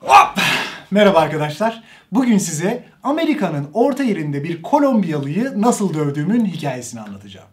Hop! Merhaba arkadaşlar. Bugün size Amerika'nın orta yerinde bir Kolombiyalıyı nasıl dövdüğümün hikayesini anlatacağım.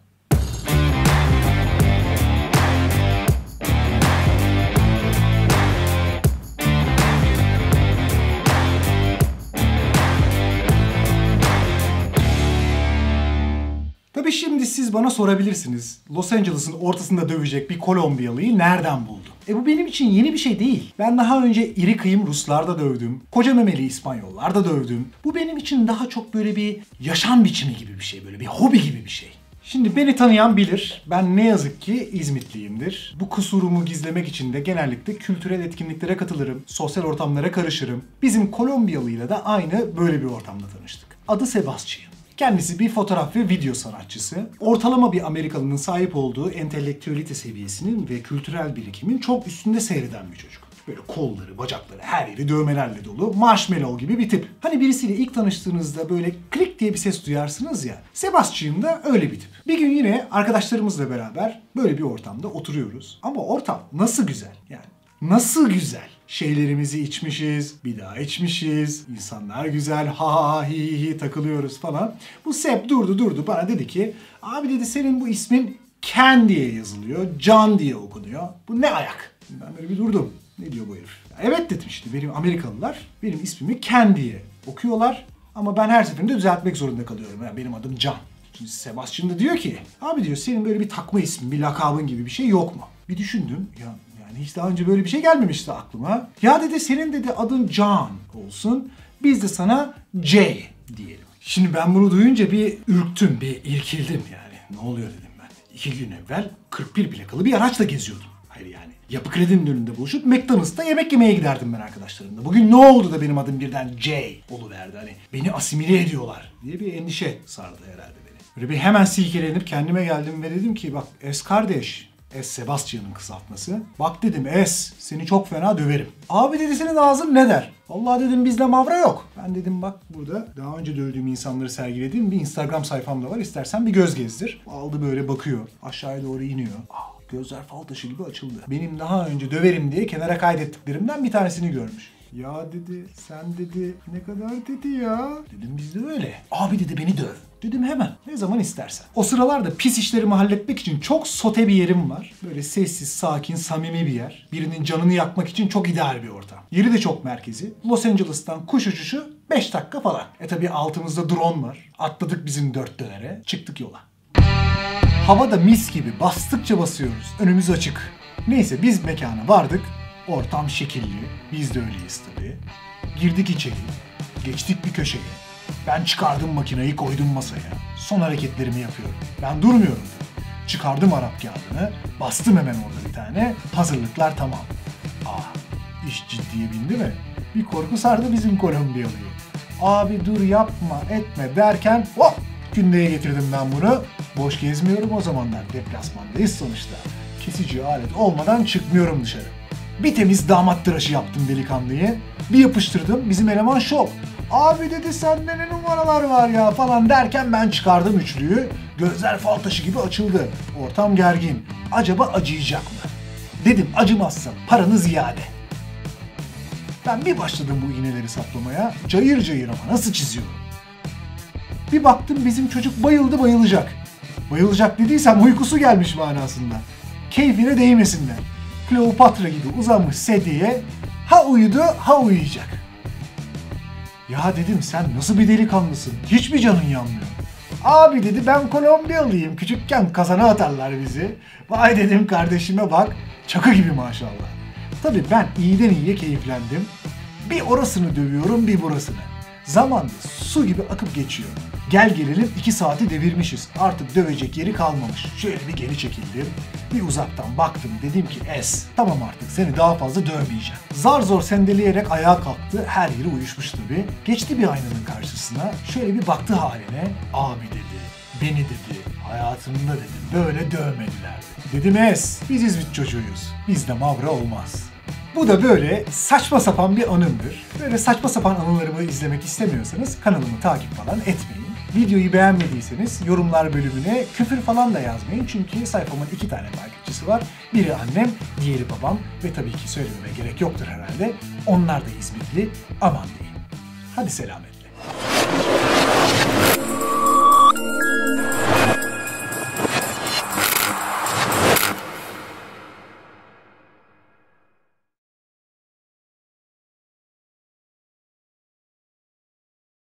Tabii şimdi siz bana sorabilirsiniz. Los Angeles'ın ortasında dövecek bir Kolombiyalıyı nereden buldu? E bu benim için yeni bir şey değil. Ben daha önce iri kıyım Ruslarda dövdüm. Koca memeli İspanyollarda dövdüm. Bu benim için daha çok böyle bir yaşam biçimi gibi bir şey. Böyle bir hobi gibi bir şey. Şimdi beni tanıyan bilir. Ben ne yazık ki İzmitliyimdir. Bu kusurumu gizlemek için de genellikle kültürel etkinliklere katılırım. Sosyal ortamlara karışırım. Bizim Kolombiyalıyla da aynı böyle bir ortamda tanıştık. Adı Sebastian. Kendisi bir fotoğraf ve video sanatçısı. Ortalama bir Amerikalının sahip olduğu entelektüelite seviyesinin ve kültürel birikimin çok üstünde seyreden bir çocuk. Böyle kolları, bacakları, her yeri dövmelerle dolu, marshmallow gibi bir tip. Hani birisiyle ilk tanıştığınızda böyle klik diye bir ses duyarsınız ya. Sebastian da öyle bir tip. Bir gün yine arkadaşlarımızla beraber böyle bir ortamda oturuyoruz. Ama ortam nasıl güzel yani. Nasıl güzel. Şeylerimizi içmişiz, bir daha içmişiz, insanlar güzel, ha ha hi hi hi takılıyoruz falan. Bu Sep durdu durdu bana dedi ki, abi dedi senin bu ismin Ken diye yazılıyor, Can diye okunuyor. Bu ne ayak? Ben böyle bir durdum. Ne diyor bu herif? Evet dedim işte benim Amerikalılar benim ismimi Ken diye okuyorlar. Ama ben her seferinde düzeltmek zorunda kalıyorum. Yani benim adım Can. Şimdi Sebastian da diyor ki, abi diyor senin böyle bir takma ismin, bir lakabın gibi bir şey yok mu? Bir düşündüm. Ya hiç daha önce böyle bir şey gelmemişti aklıma. Ya dedi senin dedi adın John olsun. Biz de sana J diyelim. Şimdi ben bunu duyunca bir ürktüm, bir irkildim yani. Ne oluyor dedim ben. İki gün evvel 41 plakalı bir araçla geziyordum. Hayır yani. Yapı kredinin önünde buluşup McDonald's'ta yemek yemeye giderdim ben arkadaşlarımla. Bugün ne oldu da benim adım birden J oluverdi hani. Beni asimile ediyorlar diye bir endişe sardı herhalde beni. Böyle bir hemen silkelenip kendime geldim ve dedim ki bak Es kardeş S. Sebastian'ın kısaltması. Bak dedim S seni çok fena döverim. Abi dedi senin ağzın ne der? Allah dedim bizde mavra yok. Ben dedim bak burada daha önce dövdüğüm insanları sergilediğim bir Instagram sayfam da var. İstersen bir göz gezdir. Aldı böyle bakıyor. Aşağıya doğru iniyor. Aa, gözler fal taşı gibi açıldı. Benim daha önce döverim diye kenara kaydettiklerimden bir tanesini görmüş. Ya dedi sen dedi ne kadar dedi ya. Dedim bizde öyle. Abi dedi beni döv. Dedim hemen. Ne zaman istersen. O sıralarda pis işlerimi halletmek için çok sote bir yerim var. Böyle sessiz, sakin, samimi bir yer. Birinin canını yakmak için çok ideal bir ortam. Yeri de çok merkezi. Los Angeles'tan kuş uçuşu 5 dakika falan. E tabi altımızda drone var. Atladık bizim dört dönere. Çıktık yola. Hava da mis gibi bastıkça basıyoruz. Önümüz açık. Neyse biz mekana vardık. Ortam şekilli. Biz de öyleyiz tabii. Girdik içeri. Geçtik bir köşeye. Ben çıkardım makineyi koydum masaya. Son hareketlerimi yapıyorum. Ben durmuyorum. Çıkardım Arap kağıdını. Bastım hemen orada bir tane. Hazırlıklar tamam. Ah iş ciddiye bindi mi? Bir korku sardı bizim Kolombiyalıyı. Abi dur yapma etme derken hop kündeye getirdim ben bunu. Boş gezmiyorum o zamanlar. Deplasmandayız sonuçta. Kesici alet olmadan çıkmıyorum dışarı. Bir temiz damat tıraşı yaptım delikanlıyı. Bir yapıştırdım. Bizim eleman şok. Abi dedi sende ne numaralar var ya falan derken ben çıkardım üçlüyü. Gözler fal taşı gibi açıldı. Ortam gergin. Acaba acıyacak mı? Dedim acımazsa paranı ziyade. Ben bir başladım bu iğneleri saplamaya. Cayır cayır ama nasıl çiziyorum. Bir baktım bizim çocuk bayıldı bayılacak. Bayılacak dediysem uykusu gelmiş manasında. Keyfine değmesinler. Kleopatra gibi uzanmış sedyeye ha uyudu ha uyuyacak. Ya dedim sen nasıl bir delikanlısın? Hiç mi canın yanmıyor? Abi dedi ben Kolombiyalıyım. Küçükken kazana atarlar bizi. Vay dedim kardeşime bak. Çakı gibi maşallah. Tabii ben iyiden iyiye keyiflendim. Bir orasını dövüyorum bir burasını. Zaman da su gibi akıp geçiyor. Gel gelelim 2 saati devirmişiz. Artık dövecek yeri kalmamış. Şöyle bir geri çekildim. Bir uzaktan baktım dedim ki es tamam artık seni daha fazla dövmeyeceğim. Zar zor sendeleyerek ayağa kalktı. Her yeri uyuşmuş tabii. Geçti bir aynanın karşısına. Şöyle bir baktı haline. Abi dedi. Beni dedi. Hayatımda dedi. Böyle dövmediler. Dedim es. Biz İzmit çocuğuyuz. Bizde mavra olmaz. Bu da böyle saçma sapan bir anımdır. Böyle saçma sapan anılarımı izlemek istemiyorsanız kanalımı takip falan etmeyin. Videoyu beğenmediyseniz yorumlar bölümüne küfür falan da yazmayın. Çünkü sayfamın iki tane takipçisi var. Biri annem, diğeri babam ve tabii ki söylememe gerek yoktur herhalde. Onlar da İzmitli. Aman diyeyim. Hadi selametle.